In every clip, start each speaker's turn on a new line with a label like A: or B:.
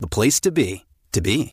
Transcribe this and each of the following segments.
A: the place to be, to be.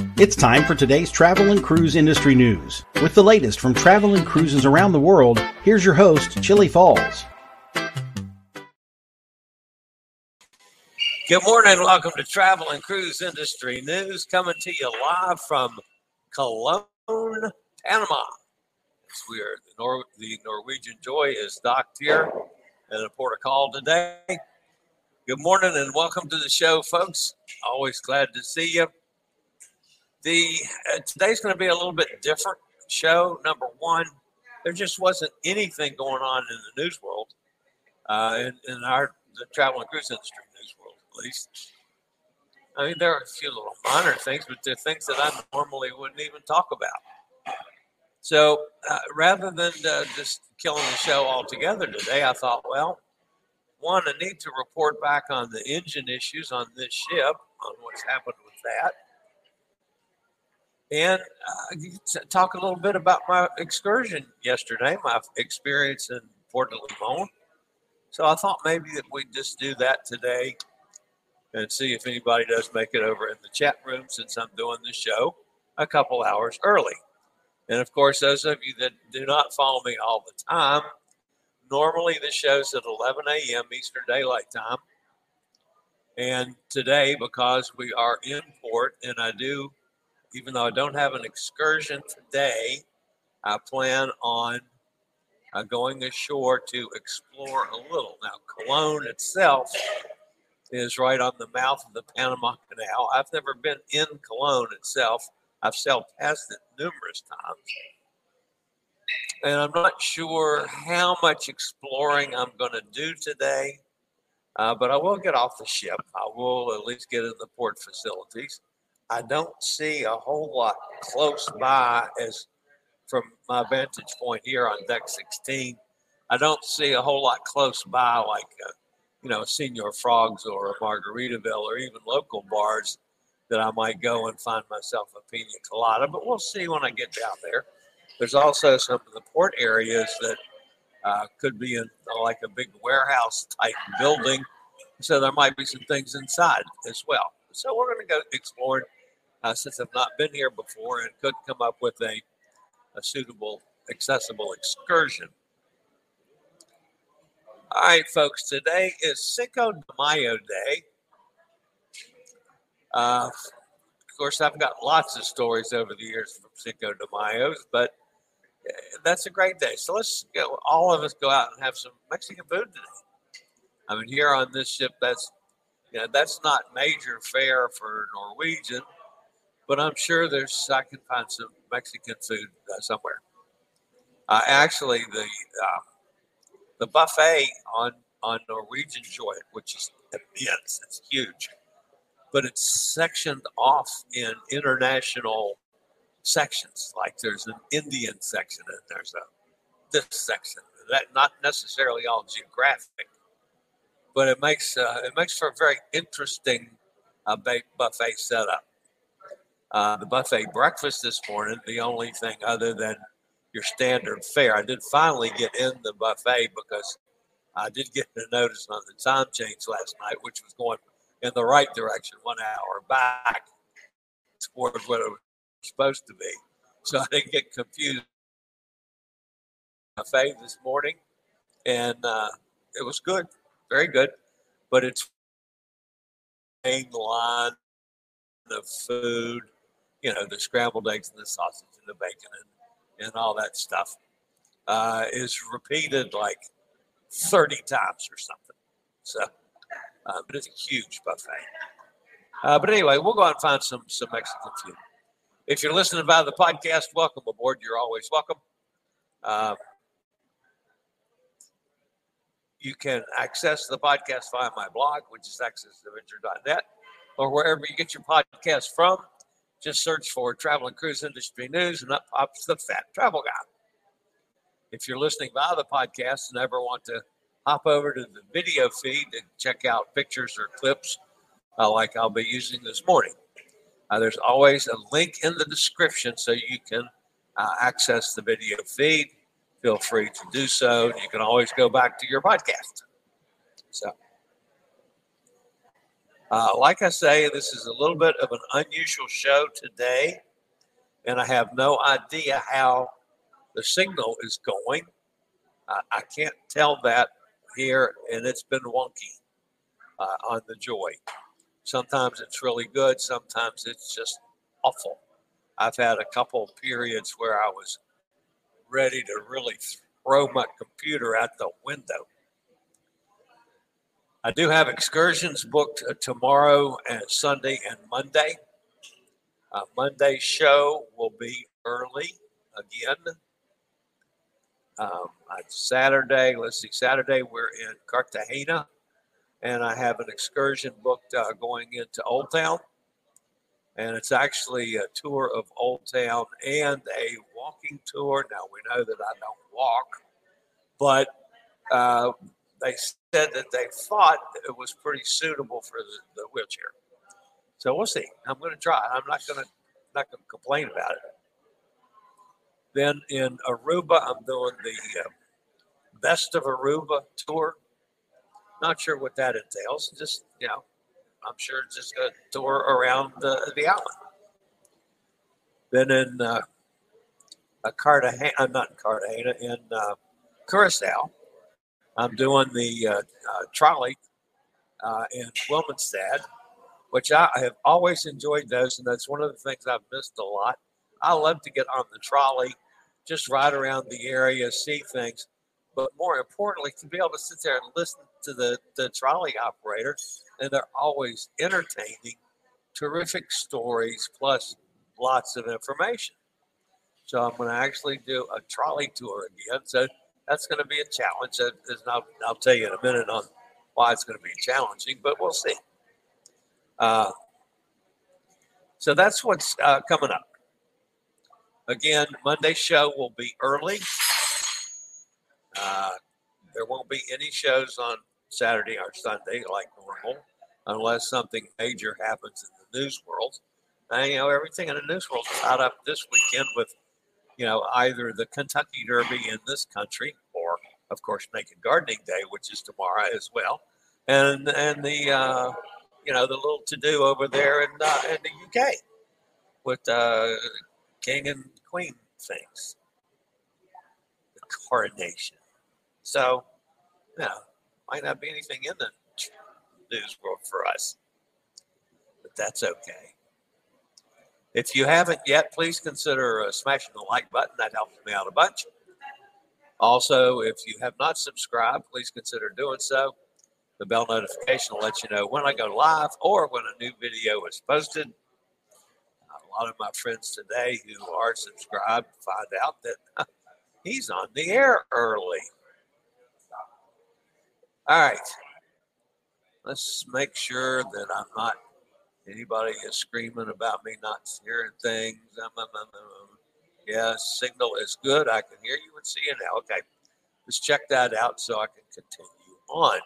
B: It's time for today's travel and cruise industry news. With the latest from travel and cruises around the world, here's your host, Chillie Falls.
C: Good morning. Welcome to Travel and Cruise Industry News, coming to you live from Colon, Panama. As we are the, Nor- the Norwegian Joy is docked here in the port of call today. Good morning and welcome to the show, folks. Always glad to see you. The uh, today's going to be a little bit different show. Number one, there just wasn't anything going on in the news world, uh, in, in our the travel and cruise industry news world, at least. I mean, there are a few little minor things, but they're things that I normally wouldn't even talk about. So uh, rather than uh, just killing the show altogether today, I thought, well, one, I need to report back on the engine issues on this ship, on what's happened with that and uh, talk a little bit about my excursion yesterday, my experience in Port de Limon. So I thought maybe that we'd just do that today and see if anybody does make it over in the chat room since I'm doing the show a couple hours early. And of course, those of you that do not follow me all the time, normally the show's at 11 a.m. Eastern Daylight Time. And today, because we are in port and I do even though I don't have an excursion today, I plan on uh, going ashore to explore a little. Now, Colon itself is right on the mouth of the Panama Canal. I've never been in Colon itself. I've sailed past it numerous times. And I'm not sure how much exploring I'm going to do today, uh, but I will get off the ship. I will at least get in the port facilities. I don't see a whole lot close by as from my vantage point here on deck 16. I don't see a whole lot close by like, uh, you know, Señor Frogs or a Margaritaville or even local bars that I might go and find myself a pina colada. But we'll see when I get down there. There's also some of the port areas that uh, could be in like a big warehouse type building. So there might be some things inside as well. So we're going to go exploring uh, since I've not been here before and couldn't come up with a, a suitable, accessible excursion. All right, folks, today is Cinco de Mayo Day. Uh, of course, I've got lots of stories over the years from Cinco de Mayo's, but eh, that's a great day. So let's go, all of us go out and have some Mexican food today. I mean, here on this ship, that's you know, that's not major fare for Norwegian but I'm sure there's I can find some Mexican food uh, somewhere. Uh, actually, the uh, the buffet on on Norwegian Joy, which is immense, it's huge, but it's sectioned off in international sections. Like there's an Indian section and there's a this section. That not necessarily all geographic, but it makes uh, it makes for a very interesting a buffet setup. Uh, the buffet breakfast this morning, the only thing other than your standard fare. I did finally get in the buffet because I did get a notice on the time change last night, which was going in the right direction, one hour back towards what it was supposed to be. So I didn't get confused. Buffet this morning, and uh, it was good, very good, but it's main line of food, you know, the scrambled eggs and the sausage and the bacon and, and all that stuff uh, is repeated like 30 times or something. So, uh, but it's a huge buffet. Uh, but anyway, we'll go out and find some some Mexican food. If you're listening via the podcast, welcome aboard. You're always welcome. Uh, you can access the podcast via my blog, which is accessadventure.net, or wherever you get your podcast from. Just search for Travel and Cruise Industry News, and up pops the Fat Travel Guy. If you're listening via the podcast and ever want to hop over to the video feed and check out pictures or clips uh, like I'll be using this morning, uh, there's always a link in the description so you can uh, access the video feed feel free to do so. You can always go back to your podcast. So, uh, like I say, this is a little bit of an unusual show today, and I have no idea how the signal is going. Uh, I can't tell that here, and it's been wonky uh, on the Joy. Sometimes it's really good, sometimes it's just awful. I've had a couple periods where I was ready to really throw my computer out the window. I do have excursions booked uh, tomorrow and Sunday and Monday. Uh, Monday's show will be early again. Um, Saturday, let's see, Saturday we're in Cartagena, and I have an excursion booked uh, going into Old Town and it's actually a tour of Old Town and a walking tour. Now we know that I don't walk, but uh, they said that they thought it was pretty suitable for the, the wheelchair. So we'll see. I'm going to try. I'm not going to not going to complain about it. Then in Aruba, I'm doing the uh, best of Aruba tour. Not sure what that entails. Just you know, I'm sure it's just a tour around the, island. Then in uh, Cartagena, uh, not in Cartagena, in uh, Curacao, I'm doing the uh, uh, trolley uh, in Willemstad, which I have always enjoyed those, and that's one of the things I've missed a lot. I love to get on the trolley, just ride around the area, see things, but more importantly, to be able to sit there and listen to the, the trolley operator and they're always entertaining, terrific stories, plus lots of information. So I'm going to actually do a trolley tour again. So that's going to be a challenge. I'll, I'll tell you in a minute on why it's going to be challenging, but we'll see. Uh, so that's what's uh, coming up. Again, Monday show will be early. Uh, there won't be any shows on Saturday or Sunday like normal unless something major happens in the news world. And, you know, everything in the news world is up this weekend with, you know, either the Kentucky Derby in this country of course, Naked Gardening Day, which is tomorrow as well, and and the uh, you know the little to do over there in uh, in the UK with uh, king and queen things, the coronation. So, know, might not be anything in the news world for us. But that's okay. If you haven't yet, please consider uh, smashing the like button. That helps me out a bunch. Also, if you have not subscribed, please consider doing so. The bell notification will let you know when I go live or when a new video is posted. A lot of my friends today who are subscribed find out that he's on the air early. All right let's make sure that I'm not anybody is screaming about me not hearing things. Um, um, um, yeah, signal is good. I can hear you and see you now. Okay, let's check that out so I can continue on.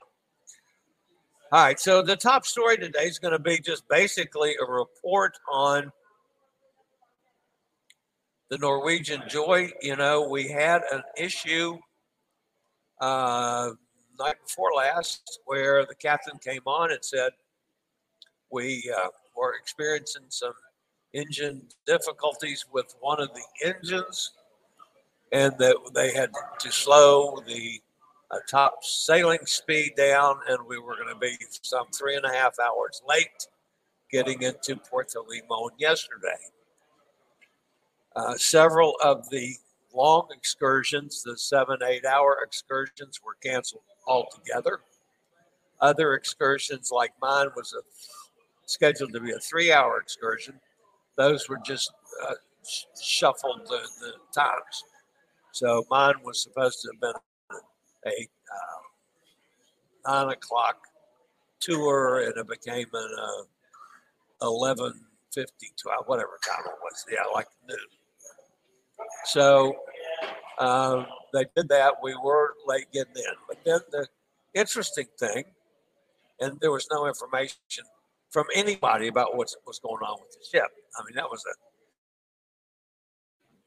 C: All right, so the top story today is going to be just basically a report on the Norwegian Joy. You know, we had an issue uh, night before last where the captain came on and said we uh, were experiencing some engine difficulties with one of the engines and that they had to slow the uh, top sailing speed down and we were going to be some three and a half hours late getting into Puerto Limon yesterday. Uh, several of the long excursions, the seven, eight hour excursions, were canceled altogether. Other excursions, like mine, was a, scheduled to be a three hour excursion. Those were just uh, sh- shuffled the, the, times. So mine was supposed to have been a uh, nine o'clock tour, and it became an uh, 11 50, 12, whatever time it was. Yeah, like noon. So um, they did that. We were late getting in. But then the interesting thing, and there was no information from anybody about what's was going on with the ship. I mean, that was a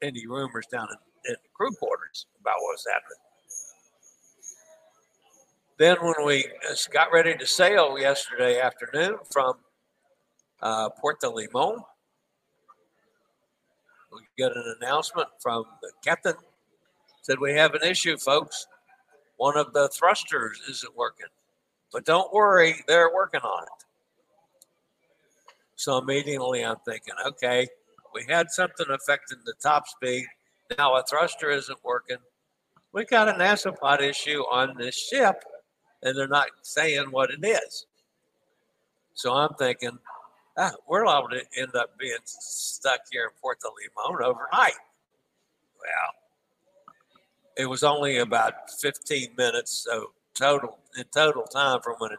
C: any rumors down in, in the crew quarters about what was happening. Then, when we got ready to sail yesterday afternoon from uh, Puerto Limon, we got an announcement from the captain. Said we have an issue, folks. One of the thrusters isn't working, but don't worry, they're working on it. So immediately I'm thinking, okay, we had something affecting the top speed. Now a thruster isn't working. We got an Azipod issue on this ship, and they're not saying what it is. So I'm thinking, ah, we're liable to end up being stuck here in Puerto Limon overnight. Well, it was only about 15 minutes, so total in total time from when it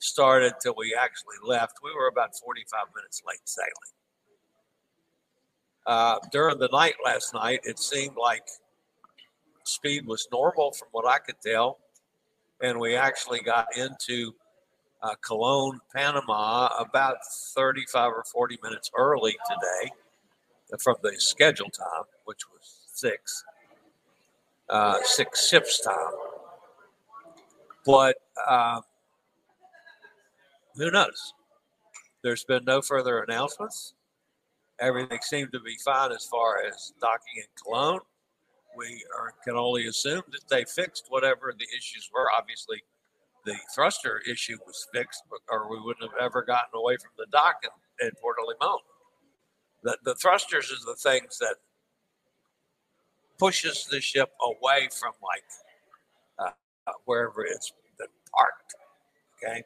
C: started till we actually left, we were about 45 minutes late sailing. Uh, during the night last night, it seemed like speed was normal from what I could tell, and we actually got into uh, Colon, Panama, about 35 or 40 minutes early today from the scheduled time, which was six, uh, six ships time. But uh, who knows? There's been no further announcements. Everything seemed to be fine as far as docking in Colon. We are, can only assume that they fixed whatever the issues were. Obviously, the thruster issue was fixed, or we wouldn't have ever gotten away from the dock in, in Puerto Limon. The, the thrusters is the things that pushes the ship away from like uh, wherever it's been parked. Okay,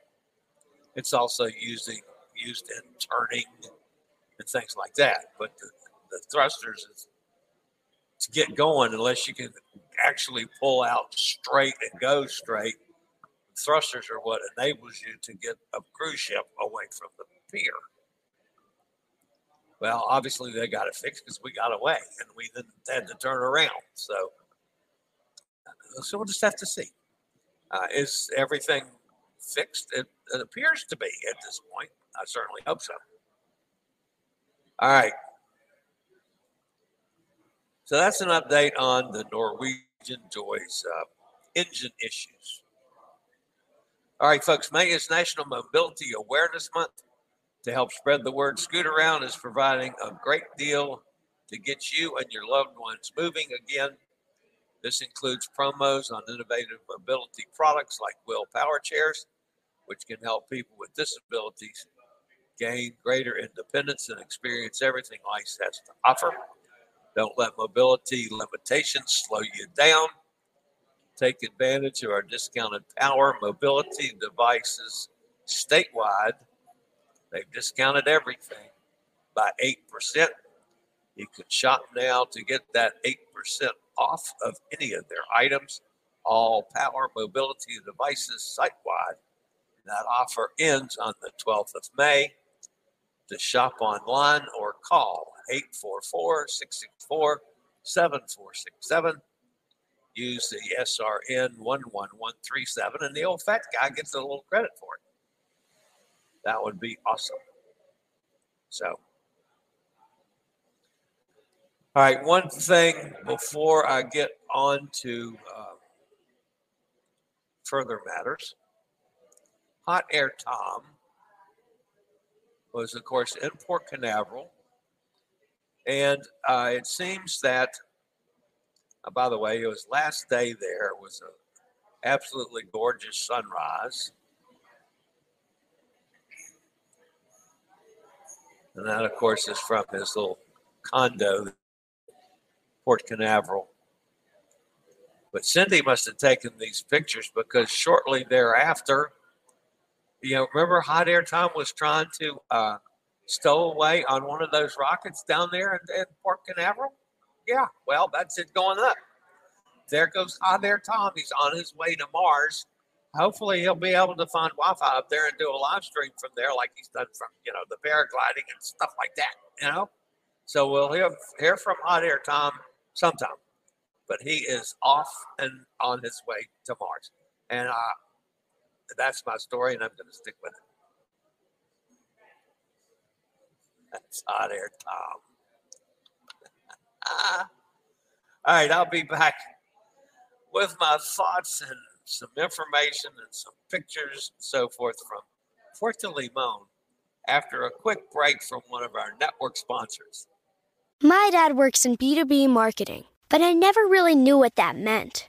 C: it's also using used in turning and things like that. But the, the thrusters is to get going unless you can actually pull out straight and go straight thrusters are what enables you to get a cruise ship away from the pier. Well, obviously they got it fixed because we got away and we then had to turn around. So, so we'll just have to see. Uh, is everything fixed? It, it appears to be at this point. I certainly hope so. All right. So that's an update on the Norwegian Joy's uh, engine issues. All right, folks, May is National Mobility Awareness Month. To help spread the word, Scootaround is providing a great deal to get you and your loved ones moving again. This includes promos on innovative mobility products like WHILL Power Chairs, which can help people with disabilities gain greater independence and experience everything life has to offer. Don't let mobility limitations slow you down. Take advantage of our discounted power mobility devices statewide. They've discounted everything by 8%. You can shop now to get that 8% off of any of their items, all power mobility devices site wide. That offer ends on the 12th of May. To shop online or call 844 664 7467 use the SRN 11137, and the old fat guy gets a little credit for it. That would be awesome. So, all right, one thing before I get on to uh, further matters. Hot Air Tom was, of course, in Port Canaveral. And uh, it seems that, uh, by the way, it was last day there was an absolutely gorgeous sunrise. And that, of course, is from his little condo, Port Canaveral. But Cindy must have taken these pictures because shortly thereafter, you know, remember Hot Air Tom was trying to uh, stow away on one of those rockets down there in, in Port Canaveral? Yeah, well, that's it going up. There goes Hot Air Tom. He's on his way to Mars. Hopefully, he'll be able to find Wi-Fi up there and do a live stream from there, like he's done from you know the paragliding and stuff like that. You know, so we'll hear, hear from Hot Air Tom sometime. But he is off and on his way to Mars, and uh, that's my story, and I'm going to stick with it. That's hot air, Tom. All right, I'll be back with my thoughts and some information and some pictures and so forth from de Limon after a quick break from one of our network sponsors.
D: My dad works in B2B marketing, but I never really knew what that meant.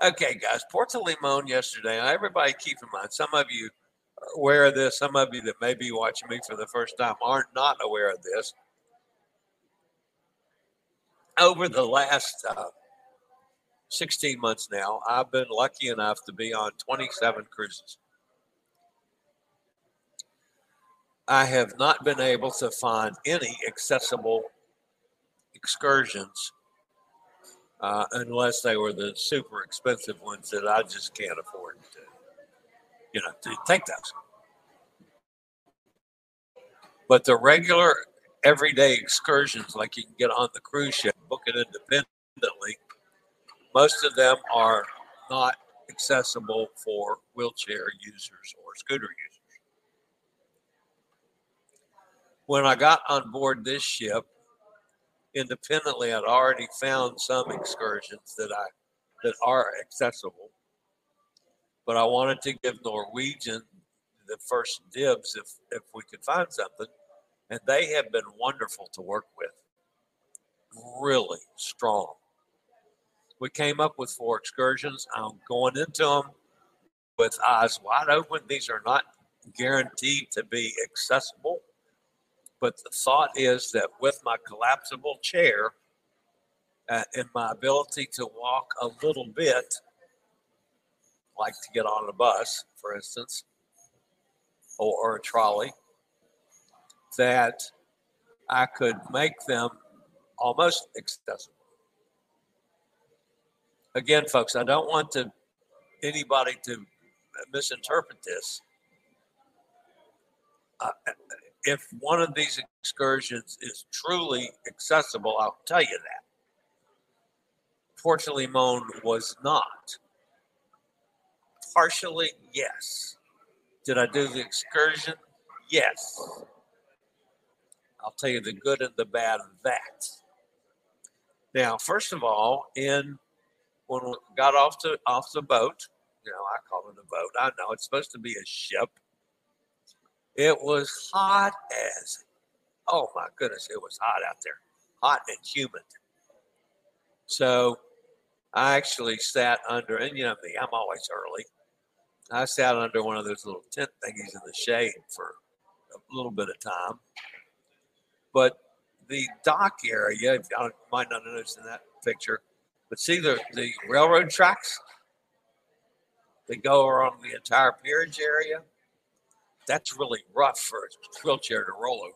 C: Okay, guys, Port de Limon yesterday. Everybody keep in mind, some of you are aware of this. Some of you that may be watching me for the first time aren't not aware of this. Over the last uh, 16 months now, I've been lucky enough to be on 27 cruises. I have not been able to find any accessible excursions uh, unless they were the super expensive ones that I just can't afford to, you know, to take those. But the regular everyday excursions, like you can get on the cruise ship, book it independently, most of them are not accessible for wheelchair users or scooter users. When I got on board this ship, independently, I'd already found some excursions that I that are accessible, but I wanted to give Norwegian the first dibs if if we could find something, and they have been wonderful to work with. Really strong. We came up with four excursions. I'm going into them with eyes wide open. These are not guaranteed to be accessible but the thought is that with my collapsible chair uh, and my ability to walk a little bit, like to get on a bus, for instance, or, or a trolley, that I could make them almost accessible. Again, folks, I don't want to anybody to misinterpret this. Uh, if one of these excursions is truly accessible, I'll tell you that. Port de Limon was not. Partially, yes. Did I do the excursion? Yes. I'll tell you the good and the bad of that. Now, first of all, in when we got off the off the boat, you know, I call it a boat. I know it's supposed to be a ship It was hot as, oh my goodness, it was hot out there, hot and humid. So I actually sat under, and you know me, I'm always early. I sat under one of those little tent thingies in the shade for a little bit of time. But the dock area, you might not notice in that picture, but see the, the railroad tracks that go around the entire peerage area? That's really rough for a wheelchair to roll over.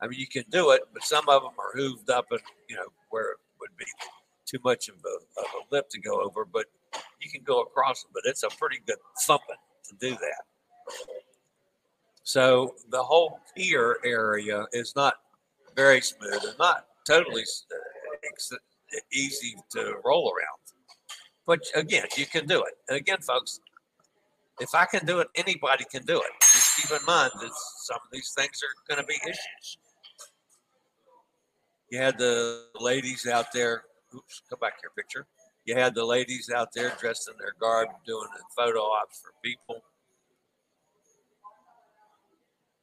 C: I mean, you can do it, but some of them are hooved up and, you know, where it would be too much of a, of a lip to go over, but you can go across it. But it's a pretty good thumping to do that. So the whole pier area is not very smooth and not totally easy to roll around. But again, you can do it. And again, folks, if I can do it, anybody can do it. Just keep in mind that some of these things are going to be issues. You had the ladies out there. Oops, come back here, picture. You had the ladies out there dressed in their garb doing photo ops for people.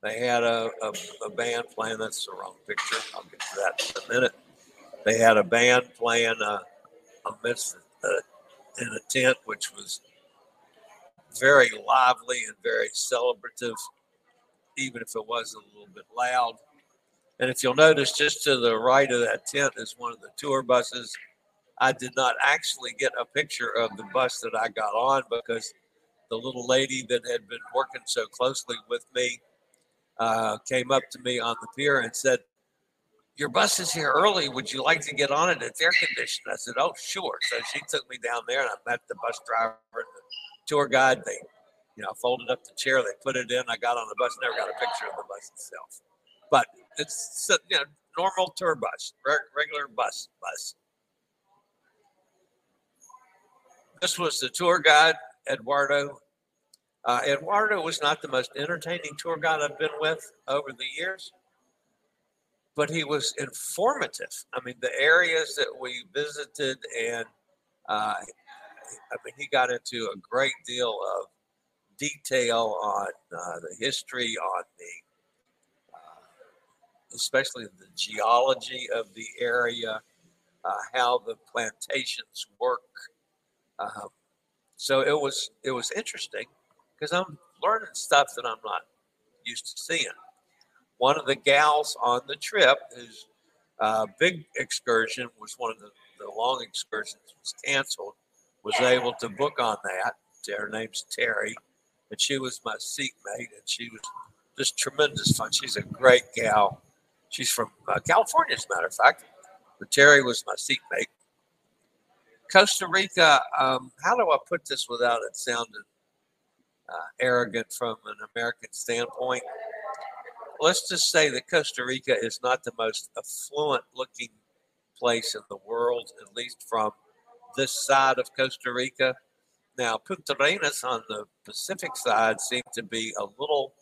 C: They had a, a, a, band playing. That's the wrong picture. I'll get to that in a minute. They had a band playing uh, amidst the, in a tent, which was very lively and very celebrative, even if it was a little bit loud. And if you'll notice, just to the right of that tent is one of the tour buses. I did not actually get a picture of the bus that I got on because the little lady that had been working so closely with me uh, came up to me on the pier and said, your bus is here early. Would you like to get on it? It's air conditioned. I said, oh, sure. So she took me down there and I met the bus driver and tour guide. They, you know, folded up the chair. They put it in. I got on the bus. Never got a picture of the bus itself. But it's, you know, normal tour bus, regular bus bus. This was the tour guide, Eduardo. Uh, Eduardo was not the most entertaining tour guide I've been with over the years but he was informative. I mean, the areas that we visited, and uh, I mean, he got into a great deal of detail on uh, the history, on the uh, especially the geology of the area, uh, how the plantations work. Um, so it was it was interesting because I'm learning stuff that I'm not used to seeing one of the gals on the trip, whose uh, big excursion was one of the, the long excursions was canceled, was able to book on that. Her name's Terry, and she was my seatmate, and she was just tremendous fun. She's a great gal. She's from uh, California, as a matter of fact. But Terry was my seatmate. Costa Rica, um, how do I put this without it sounding uh, arrogant from an American standpoint? let's just say that Costa Rica is not the most affluent looking place in the world, at least from this side of Costa Rica. Now, Puntarenas on the Pacific side seemed to be a little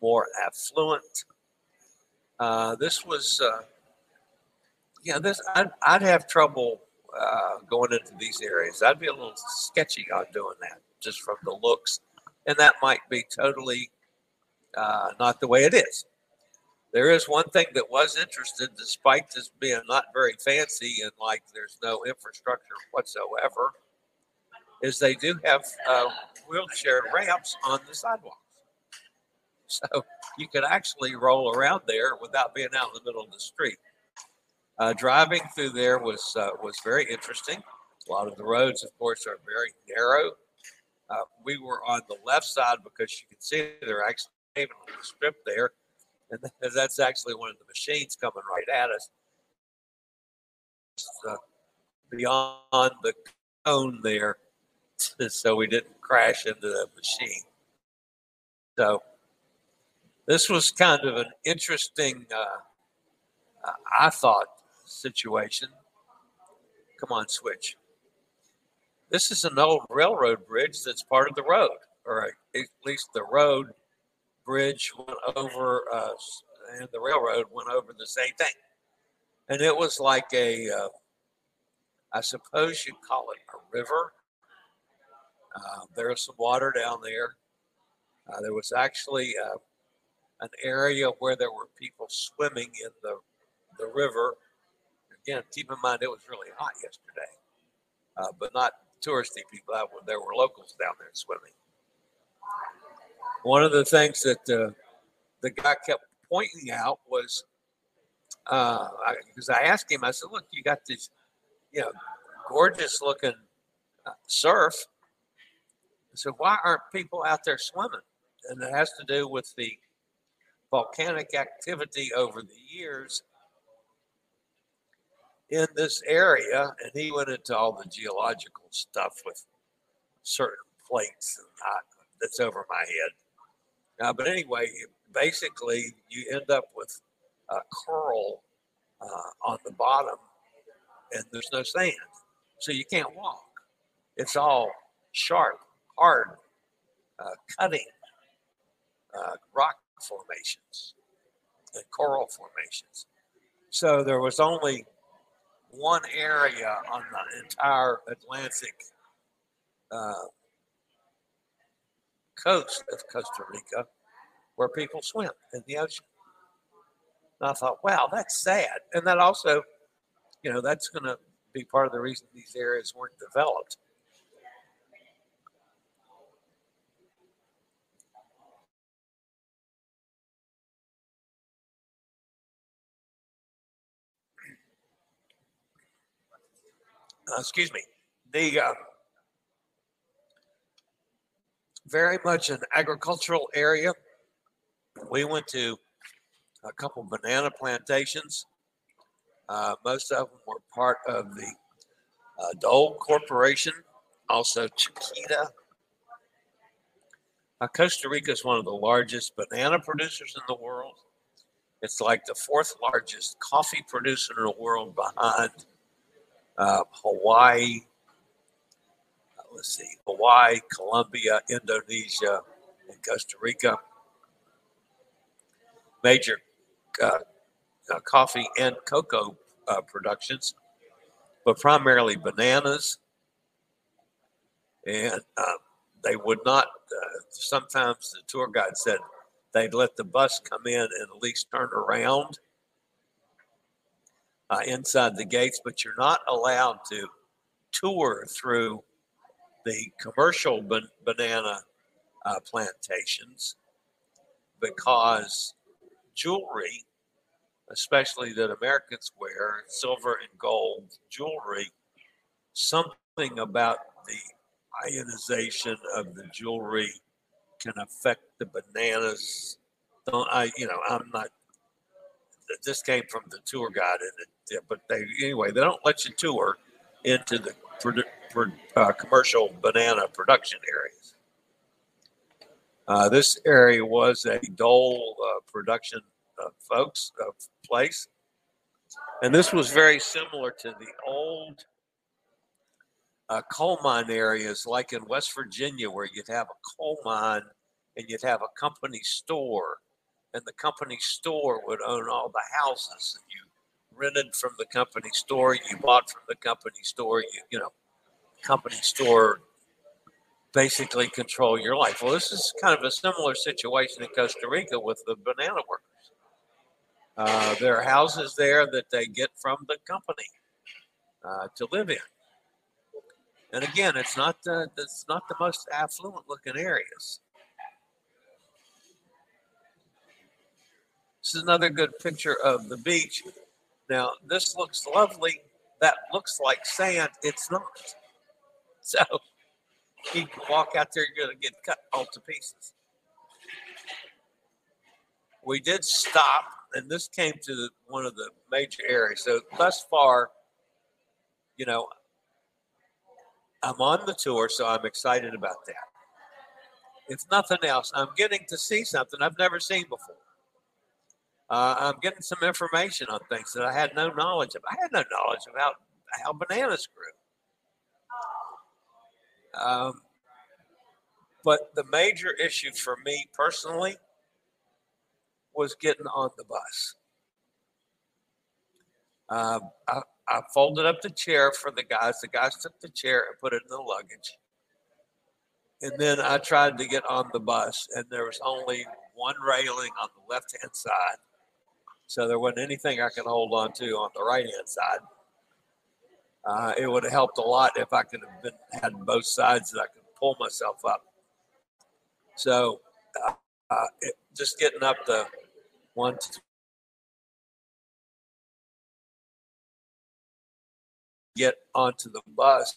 C: more affluent. Uh, this was, uh, yeah, this I'd, I'd have trouble uh, going into these areas. I'd be a little sketchy on doing that just from the looks, and that might be totally uh, not the way it is. There is one thing that was interested, despite this being not very fancy and like there's no infrastructure whatsoever, is they do have uh, wheelchair ramps on the sidewalks. So you could actually roll around there without being out in the middle of the street. Uh, driving through there was uh, was very interesting. A lot of the roads, of course, are very narrow. Uh, we were on the left side because you can see they're actually paving a strip there and that's actually one of the machines coming right at us. Uh, beyond the cone there, so we didn't crash into the machine. So this was kind of an interesting, uh, I thought, situation. Come on, switch. This is an old railroad bridge that's part of the road, or at least the road bridge went over, uh, and the railroad went over the same thing. And it was like a, uh, I suppose you'd call it a river. Uh, there was some water down there. Uh, there was actually uh, an area where there were people swimming in the the river. Again, keep in mind it was really hot yesterday, uh, but not touristy people. There were locals down there swimming. One of the things that uh, the guy kept pointing out was because uh, I, I, asked him, I said, "Look, you got this, you know, gorgeous looking uh, surf." I said, "Why aren't people out there swimming?" And it has to do with the volcanic activity over the years in this area. And he went into all the geological stuff with certain plates and that's over my head. Uh, but anyway, basically, you end up with uh, coral uh, on the bottom, and there's no sand, so you can't walk. It's all sharp, hard, uh, cutting uh, rock formations and coral formations. So there was only one area on the entire Atlantic uh, coast of Costa Rica where people swim in the ocean. And I thought, wow, that's sad. And that also, you know, that's going to be part of the reason these areas weren't developed. Uh, excuse me. The uh, very much an agricultural area. We went to a couple banana plantations. Uh, most of them were part of the uh, Dole Corporation, also Chiquita. Uh, Costa Rica is one of the largest banana producers in the world. It's like the fourth largest coffee producer in the world behind uh, Hawaii. Let's see, Hawaii, Colombia, Indonesia, and Costa Rica. Major uh, uh, coffee and cocoa uh, productions, but primarily bananas. And uh, they would not, uh, sometimes the tour guide said they'd let the bus come in and at least turn around uh, inside the gates, but you're not allowed to tour through the commercial ban- banana uh, plantations because jewelry, especially that Americans wear, silver and gold jewelry, something about the ionization of the jewelry can affect the bananas. Don't I? You know, I'm not. This came from the tour guide, and it, but they anyway. They don't let you tour into the uh, commercial banana production areas. Uh, this area was a Dole uh, production uh, folks uh, place, and this was very similar to the old uh, coal mine areas, like in West Virginia, where you'd have a coal mine and you'd have a company store, and the company store would own all the houses, and you rented from the company store, you bought from the company store, you you know, company store basically control your life. Well, this is kind of a similar situation in Costa Rica with the banana workers. Uh, there are houses there that they get from the company uh, to live in. And again, it's not the it's not the most affluent looking areas. This is another good picture of the beach. Now, this looks lovely. That looks like sand. It's not. So you can walk out there, you're going to get cut all to pieces. We did stop, and this came to the, one of the major areas. So thus far, you know, I'm on the tour, so I'm excited about that. If nothing else, I'm getting to see something I've never seen before. Uh, I'm getting some information on things that I had no knowledge of. I had no knowledge about how bananas grew. Um, but the major issue for me personally was getting on the bus. Uh, I, I, folded up the chair for the guys. The guys took the chair and put it in the luggage. And then I tried to get on the bus, and there was only one railing on the left hand side. So there wasn't anything I could hold on to on the right hand side. Uh, it would have helped a lot if I could have been had both sides that I could pull myself up. So uh, uh, it, just getting up the one to get onto the bus.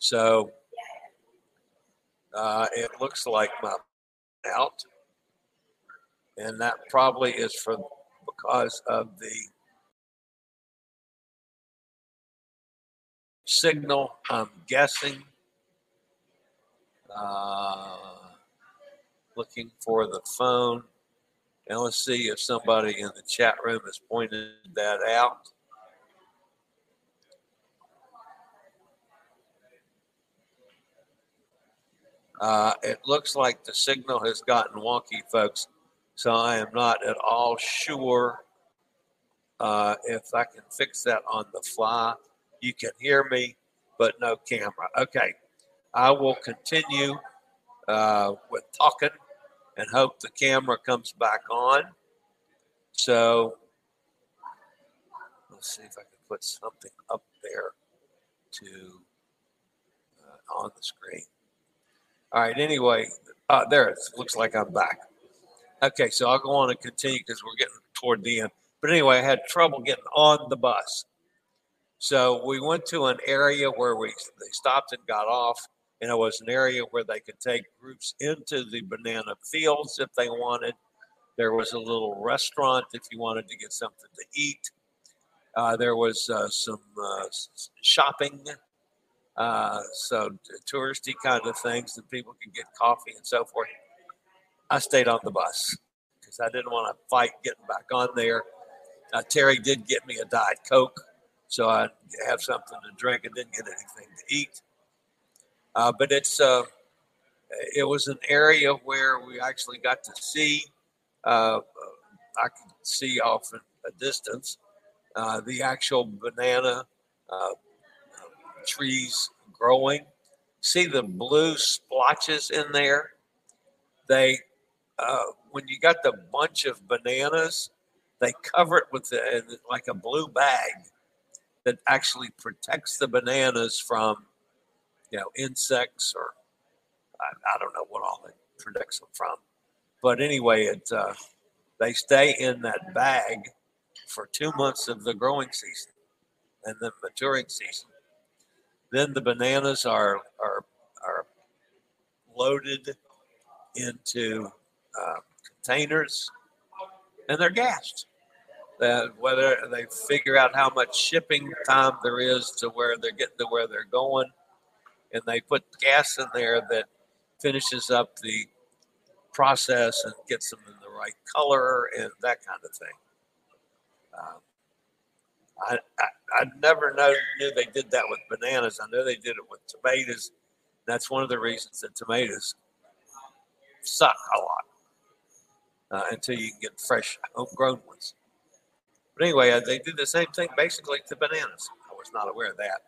C: So uh, it looks like my out, and that probably is for because of the signal. I'm guessing. Uh, looking for the phone. And let's see if somebody in the chat room has pointed that out. Uh, it looks like the signal has gotten wonky, folks. So I am not at all sure uh, if I can fix that on the fly. You can hear me, but no camera. Okay. I will continue uh, with talking and hope the camera comes back on. So let's see if I can put something up there to uh, on the screen. All right. Anyway, uh, there it looks like I'm back. Okay, so I'll go on and continue because we're getting toward the end. But anyway, I had trouble getting on the bus. So we went to an area where we they stopped and got off, and it was an area where they could take groups into the banana fields if they wanted. There was a little restaurant if you wanted to get something to eat. Uh, there was uh, some uh, shopping, uh, so touristy kind of things that people could get coffee and so forth. I stayed on the bus because I didn't want to fight getting back on there. Uh, Terry did get me a Diet Coke, so I have something to drink. I didn't get anything to eat. Uh, but it's uh, it was an area where we actually got to see. Uh, I could see off a distance uh, the actual banana uh, trees growing. See the blue splotches in there. They uh, when you got the bunch of bananas, they cover it with the, like a blue bag that actually protects the bananas from, you know, insects or I, I don't know what all it protects them from. But anyway, it uh, they stay in that bag for two months of the growing season and the maturing season. Then the bananas are are are loaded into uh, containers, and they're gassed. That whether they figure out how much shipping time there is to where they're getting to where they're going, and they put gas in there that finishes up the process and gets them in the right color and that kind of thing. Um, I, I, I never know, knew they did that with bananas. I know they did it with tomatoes. That's one of the reasons that tomatoes suck a lot uh, until you can get fresh homegrown ones. But anyway, uh, they do the same thing basically to bananas. I was not aware of that.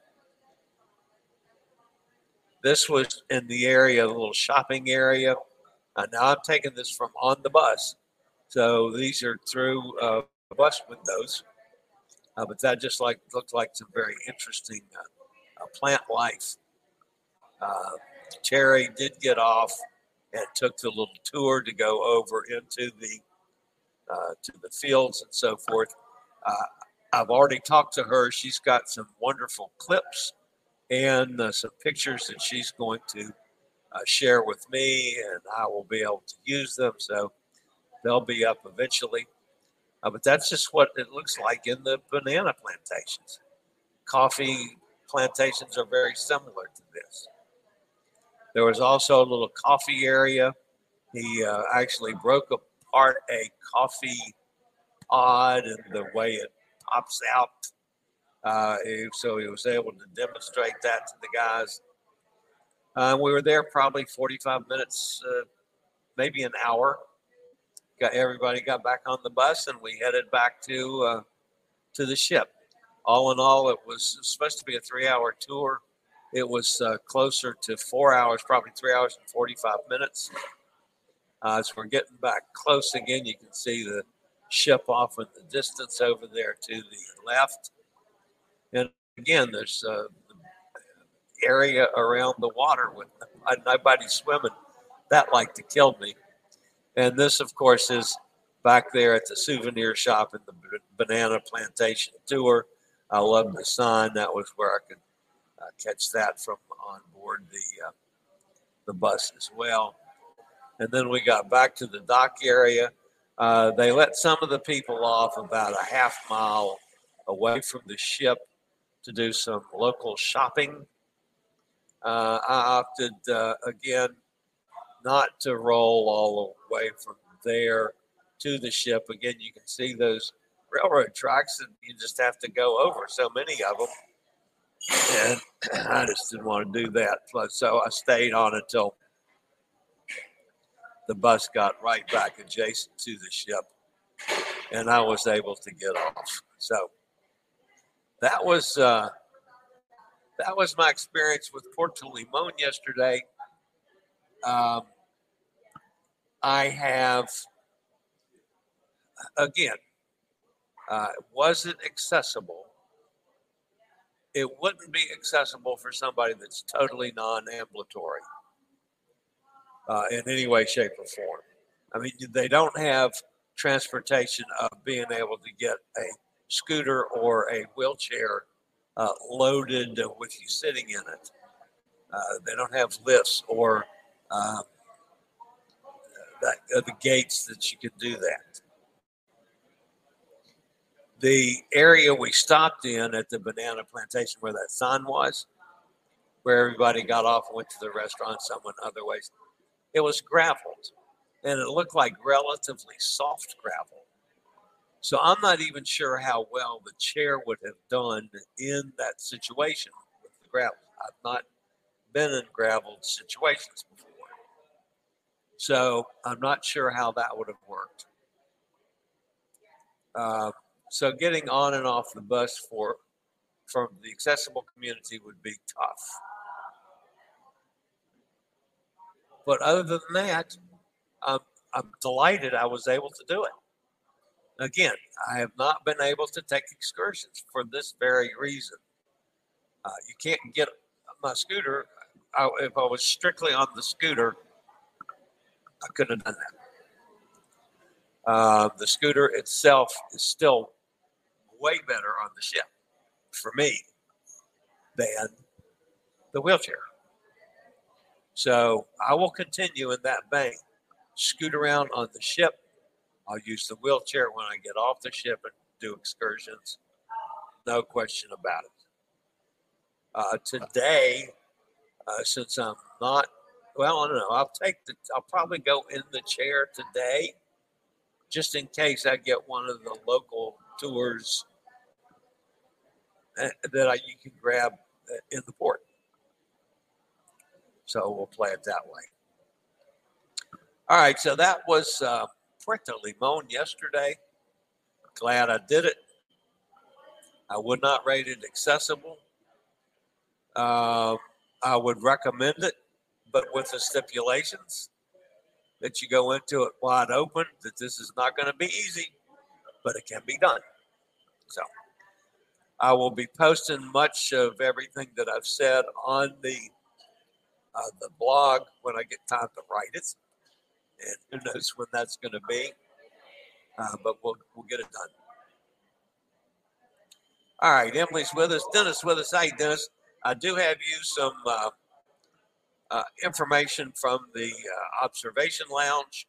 C: This was in the area, a little shopping area. Uh, now I'm taking this from on the bus. So these are through uh, bus windows. Uh, but that just like looked like some very interesting uh, uh, plant life. Terry did get off and took the little tour to go over into the uh, to the fields and so forth. Uh, I've already talked to her. She's got some wonderful clips and uh, some pictures that she's going to uh, share with me, and I will be able to use them. So they'll be up eventually. Uh, but that's just what it looks like in the banana plantations. Coffee plantations are very similar to this. There was also a little coffee area. He uh, actually broke apart a coffee pod and the way it pops out. Uh, so he was able to demonstrate that to the guys. Uh, we were there probably 45 minutes, uh, maybe an hour. Got everybody got back on the bus and we headed back to uh, to the ship. All in all, it was supposed to be a three-hour tour it was uh, closer to four hours, probably three hours and 45 minutes. Uh, as we're getting back close again, you can see the ship off in the distance over there to the left. And again, there's a area around the water with nobody swimming. That like to kill me. And this, of course, is back there at the souvenir shop in the banana plantation tour. I love the sign. That was where I could uh, catch that from on board the uh, the bus as well. And then we got back to the dock area. Uh, they let some of the people off about a half mile away from the ship to do some local shopping. Uh, I opted uh, again not to roll all the way from there to the ship. Again, you can see those railroad tracks, and you just have to go over so many of them. And I just didn't want to do that. So I stayed on until the bus got right back adjacent to the ship, and I was able to get off. So that was uh, that was my experience with Puerto Limon yesterday. Um, I have again, uh, wasn't accessible? It wouldn't be accessible for somebody that's totally non-ambulatory uh, in any way, shape, or form. I mean, they don't have transportation of being able to get a scooter or a wheelchair uh, loaded with you sitting in it. Uh, they don't have lifts or um, that, uh, the gates that you can do that. The area we stopped in at the banana plantation where that sign was, where everybody got off and went to the restaurant, some went other ways, it was graveled and it looked like relatively soft gravel. So I'm not even sure how well the chair would have done in that situation with the gravel. I've not been in graveled situations before. So I'm not sure how that would have worked. Uh, so getting on and off the bus for from the accessible community would be tough. But other than that, I'm, I'm delighted I was able to do it. Again, I have not been able to take excursions for this very reason. Uh, you can't get my scooter. I, if I was strictly on the scooter, I could have done that. Uh, the scooter itself is still way better on the ship for me than the wheelchair. So I will continue in that vein. Scoot around on the ship. I'll use the wheelchair when I get off the ship and do excursions. No question about it. Uh, today, uh, since I'm not, well, I don't know. I'll take the, I'll probably go in the chair today just in case I get one of the local tours that I, you can grab uh, in the port. So we'll play it that way. All right, so that was uh, Puerto Limon yesterday. Glad I did it. I would not rate it accessible. Uh, I would recommend it, but with the stipulations that you go into it wide open, that this is not going to be easy, but it can be done. So. I will be posting much of everything that I've said on the uh, the blog when I get time to write it, and who knows when that's going to be, uh, but we'll we'll get it done. All right, Emily's with us. Dennis with us. Hey, Dennis, I do have you some uh, uh information from the uh, observation lounge.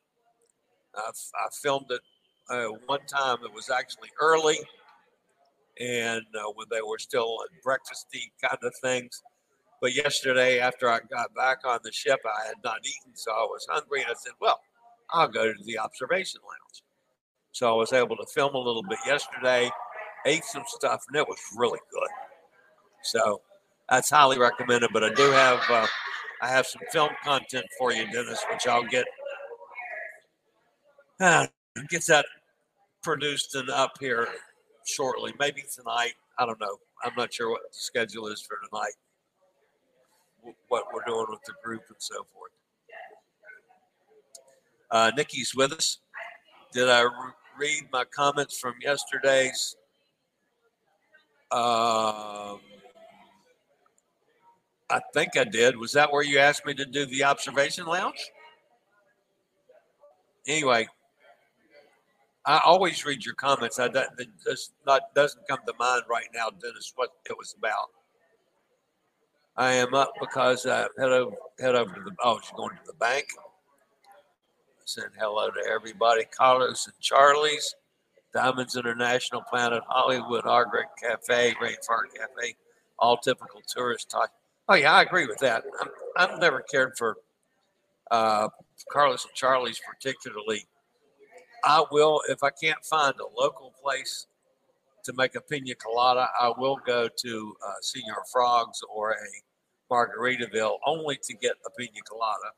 C: I filmed it uh, one time. It was actually early and uh, when they were still breakfasty kind of things. But yesterday, after I got back on the ship, I had not eaten, so I was hungry, and I said, "Well, I'll go to the observation lounge." So I was able to film a little bit yesterday, ate some stuff, and it was really good. So that's highly recommended. But I do have uh, I have some film content for you, Dennis, which I'll get uh, get that produced and up here shortly, maybe tonight. I don't know. I'm not sure what the schedule is for tonight. what we're doing with the group and so forth. Uh, Nikki's with us. Did I re- read my comments from yesterday's? Um, I think I did. Was that where you asked me to do the observation lounge? Anyway, I always read your comments. I that just not doesn't come to mind right now, Dennis, what it was about. I am up because I head over head over to the oh, she's going to the bank. Send hello to everybody. Carlos and Charlie's, Diamonds International, Planet Hollywood, Argret Cafe, Rainfart Cafe, all typical tourist talk. Oh yeah, I agree with that. I'm, I've never cared for uh, Carlos and Charlie's particularly I will, if I can't find a local place to make a pina colada, I will go to uh, Señor Frogs or a Margaritaville only to get a pina colada.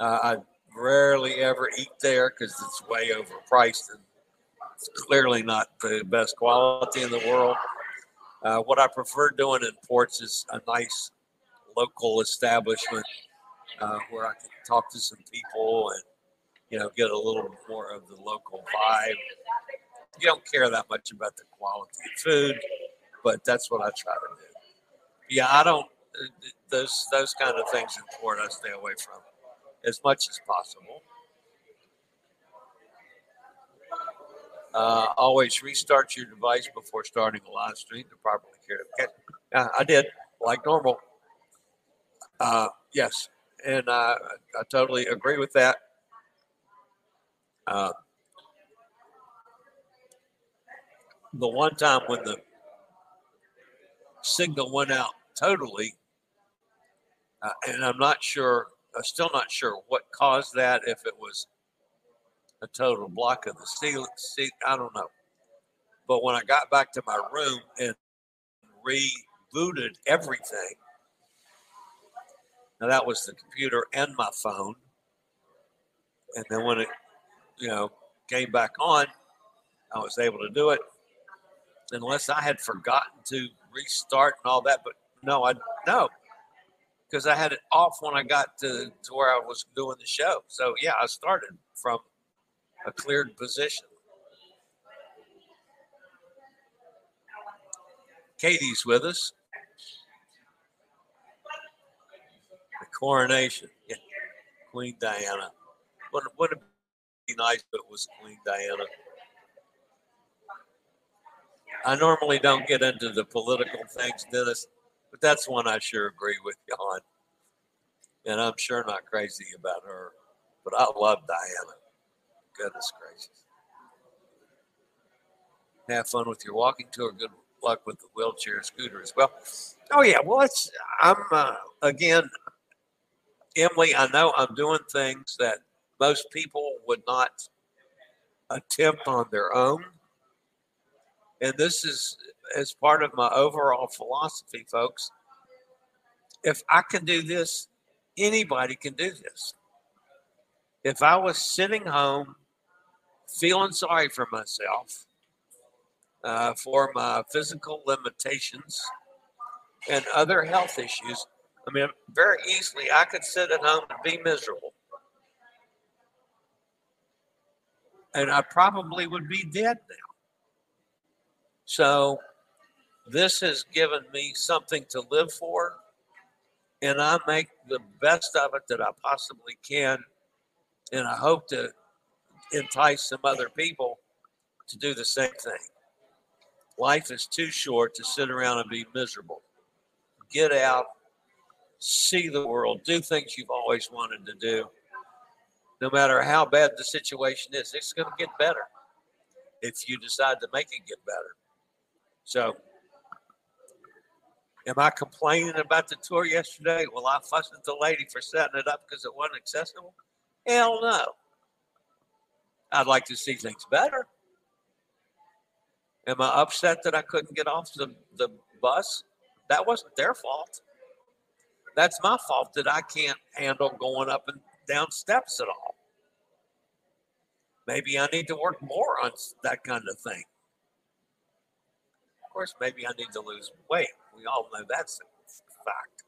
C: Uh, I rarely ever eat there because it's way overpriced and it's clearly not the best quality in the world. Uh, what I prefer doing in ports is a nice local establishment uh, where I can talk to some people and you know, get a little more of the local vibe. You don't care that much about the quality of food, but that's what I try to do. Yeah, I don't those those kind of things in I stay away from as much as possible. Uh, always restart your device before starting a live stream to properly care. Okay. Yeah, I did like normal. Uh, yes, and I, I totally agree with that. Uh, the one time when the signal went out totally, uh, and I'm not sure, I'm still not sure what caused that, if it was a total block of the ceiling, I don't know. But when I got back to my room and rebooted everything, now that was the computer and my phone. And then when it you know, came back on, I was able to do it. Unless I had forgotten to restart and all that, but no, I no, because I had it off when I got to, to where I was doing the show. So yeah, I started from a cleared position. Katie's with us. The coronation. Yeah. Queen Diana. What, what a nice, but it was Queen Diana. I normally don't get into the political things, Dennis, but that's one I sure agree with you on. And I'm sure not crazy about her, but I love Diana. Goodness gracious. Have fun with your walking tour. Good luck with the wheelchair scooter as well. Oh yeah, well it's I'm uh, again, Emily. I know I'm doing things that most people would not attempt on their own. And this is as part of my overall philosophy, folks. If I can do this, anybody can do this. If I was sitting home feeling sorry for myself uh, for my physical limitations and other health issues, I mean, very easily I could sit at home and be miserable. And I probably would be dead now. So this has given me something to live for, and I make the best of it that I possibly can. And I hope to entice some other people to do the same thing. Life is too short to sit around and be miserable. Get out, see the world, do things you've always wanted to do no matter how bad the situation is, it's going to get better if you decide to make it get better. So, am I complaining about the tour yesterday? Well, I fussed at the lady for setting it up because it wasn't accessible? Hell no. I'd like to see things better. Am I upset that I couldn't get off the, the bus? That wasn't their fault. That's my fault that I can't handle going up and down steps at all. Maybe I need to work more on that kind of thing. Of course, maybe I need to lose weight. We all know that's a fact.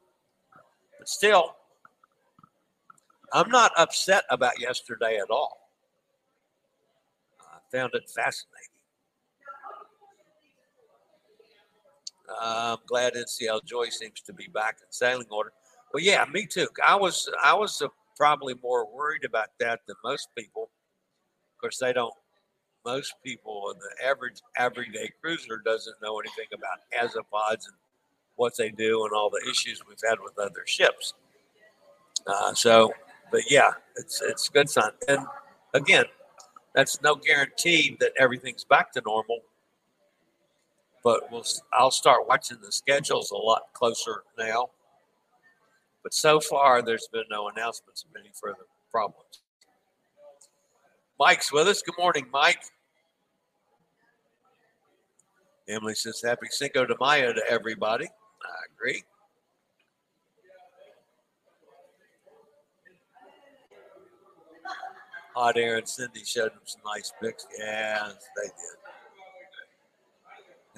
C: But still, I'm not upset about yesterday at all. I found it fascinating. I'm glad NCL Joy seems to be back in sailing order. Well, yeah, me too. I was I was uh, probably more worried about that than most people. Course, they don't. Most people, and the average everyday cruiser, doesn't know anything about azipods and what they do and all the issues we've had with other ships. Uh, so, but yeah, it's it's good sign. And again, that's no guarantee that everything's back to normal but we'll, I'll start watching the schedules a lot closer now. But so far, there's been no announcements of any further problems. Mike's with us. Good morning, Mike. Emily says, Happy Cinco de Mayo to everybody. I agree. Hot Air and Cindy showed them some nice pics. Yeah, they did.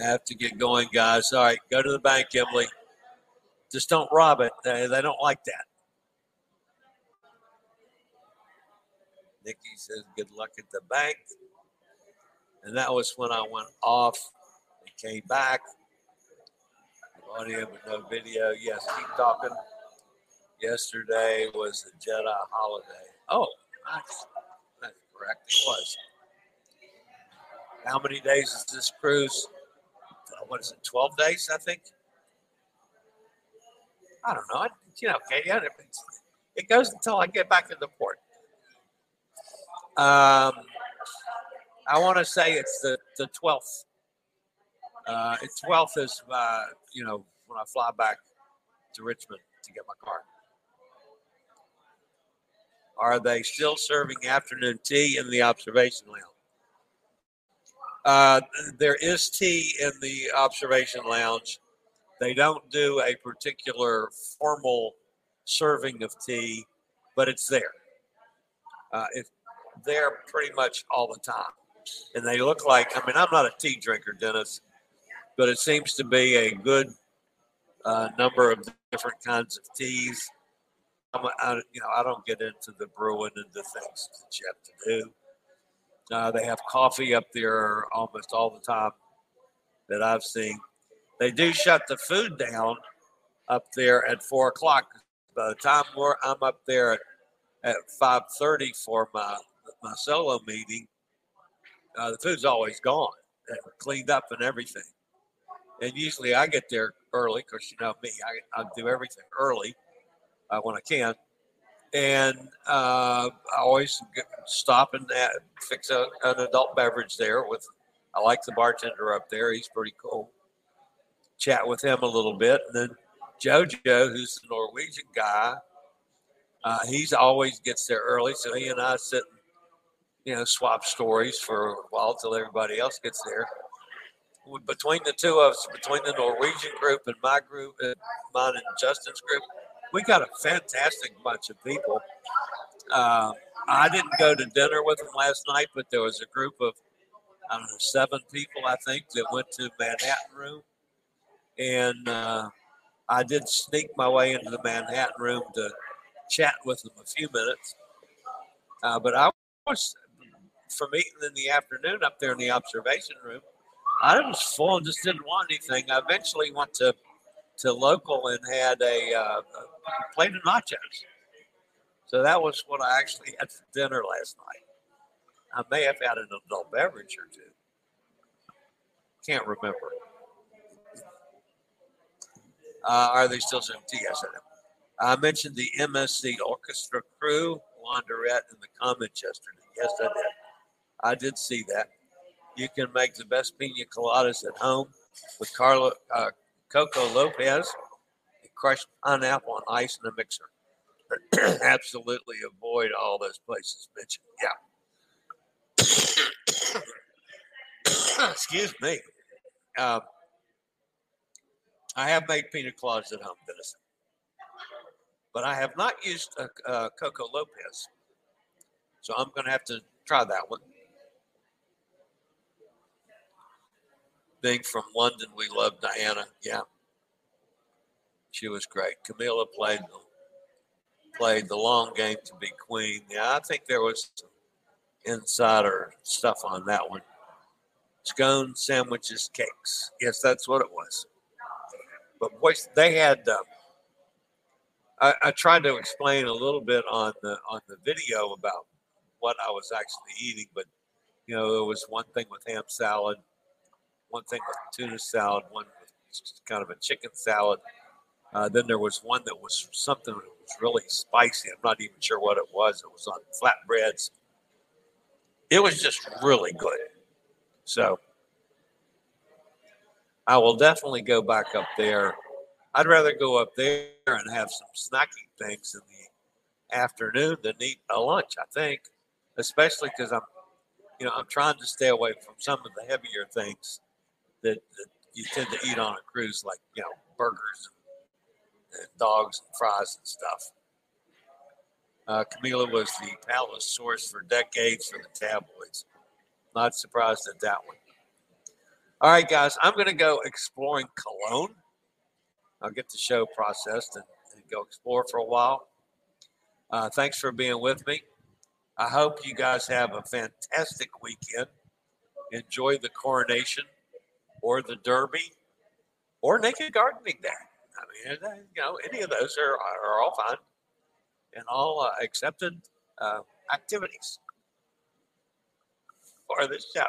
C: Have to get going, guys. All right, go to the bank, Emily. Just don't rob it. They, they don't like that. Nikki says, good luck at the bank. And that was when I went off and came back. Audio but no video. Yes, keep talking. Yesterday was the Jedi holiday. Oh, that's, correct. It was. How many days is this cruise? Uh, what is it, 12 days, I think? I don't know. You know, okay, it goes until I get back to the port. Um, I want to say it's the, the 12th. Uh, 12th is, uh, you know, when I fly back to Richmond to get my car. Are they still serving afternoon tea in the observation lounge? Uh, there is tea in the observation lounge. They don't do a particular formal serving of tea, but it's there. Uh, it's there pretty much all the time. And they look like, I mean, I'm not a tea drinker, Dennis, but it seems to be a good uh, number of different kinds of teas. I'm, I, you know, I don't get into the brewing and the things that you have to do. Uh, they have coffee up there almost all the time that I've seen. They do shut the food down up there at four o'clock. By the time we're, I'm up there at, at five thirty for my my solo meeting, uh, the food's always gone, cleaned up and everything. And usually I get there early because you know me, I, I do everything early uh, when I can and uh, I always stop and uh, fix a, an adult beverage there. With I like the bartender up there; he's pretty cool. Chat with him a little bit, and then JoJo, who's the Norwegian guy, uh, he's always gets there early, so he and I sit, you know, swap stories for a while till everybody else gets there. Between the two of us, between the Norwegian group and my group, and mine and Justin's group, we got a fantastic bunch of people. Uh, I didn't go to dinner with them last night, but there was a group of I don't know seven people I think that went to Manhattan Room, and uh, I did sneak my way into the Manhattan Room to chat with them a few minutes. Uh, but I was from eating in the afternoon up there in the observation room. I was full and just didn't want anything. I eventually went to to local and had a, uh, a plate of nachos. So that was what I actually had for dinner last night. I may have had an adult beverage or two. Can't remember. Uh, are they still tea? Yes, I I mentioned the MSC orchestra crew, Wanderette, in the comments yesterday. Yes, I did. I did see that. You can make the best pina coladas at home with Carla, uh, Coco Lopez, crushed pineapple on ice in a mixer. Absolutely avoid all those places mentioned. Yeah. Excuse me. Um, I have made pina coladas at home, Dennis, but I have not used uh, uh, Coco Lopez. So I'm going to have to try that one. From London, we love Diana. Yeah. She was great. Camilla played played the long game to be queen. Yeah, I think there was insider stuff on that one. Scone sandwiches, cakes. Yes, that's what it was. But boys, they had. Uh, I, I, tried to explain a little bit on the on the video about what I was actually eating, but you know, there was one thing with ham salad, one thing with tuna salad, one was kind of a chicken salad. Uh, then there was one that was something that was really spicy. I'm not even sure what it was. It was on flatbreads. It was just really good. So I will definitely go back up there. I'd rather go up there and have some snacking things in the afternoon than eat a lunch, I think, especially because I'm, you know, I'm trying to stay away from some of the heavier things that, that you tend to eat on a cruise, like, you know, burgers and, and dogs and fries and stuff. Uh, Camilla was the palace source for decades for the tabloids. Not surprised at that one. All right, guys, I'm going to go exploring Colon. I'll get the show processed and, and go explore for a while. Uh, thanks for being with me. I hope you guys have a fantastic weekend. Enjoy the coronation or the Derby or naked gardening day. I mean, you know, any of those are, are all fine and all uh, accepted uh, activities for this show.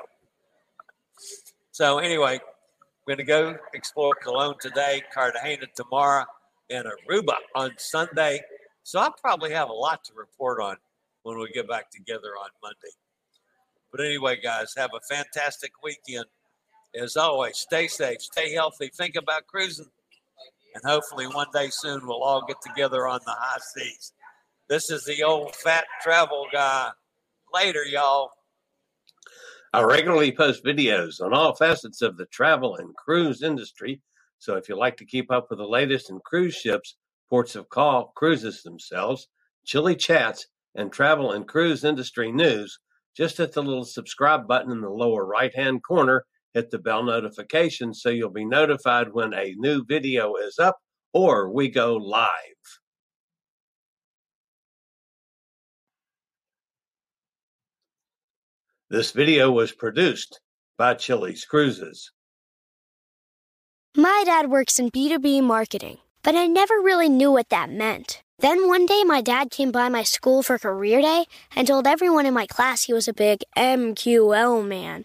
C: So, anyway, we're going to go explore Colon today, Cartagena tomorrow, and Aruba on Sunday. So, I'll probably have a lot to report on when we get back together on Monday. But anyway, guys, have a fantastic weekend. As always, stay safe, stay healthy, think about cruising, and hopefully one day soon we'll all get together on the high seas. This is the old fat travel guy. Later, y'all.
E: I regularly post videos on all facets of the travel and cruise industry. So if you like to keep up with the latest in cruise ships, ports of call, cruises themselves, Chillie Chats, and travel and cruise industry news, just hit the little subscribe button in the lower right hand corner. Hit the bell notification so you'll be notified when a new video is up or we go live. This video was produced by Chillie's Cruises.
D: My dad works in B2B marketing, but I never really knew what that meant. Then one day, my dad came by my school for career day and told everyone in my class he was a big MQL man.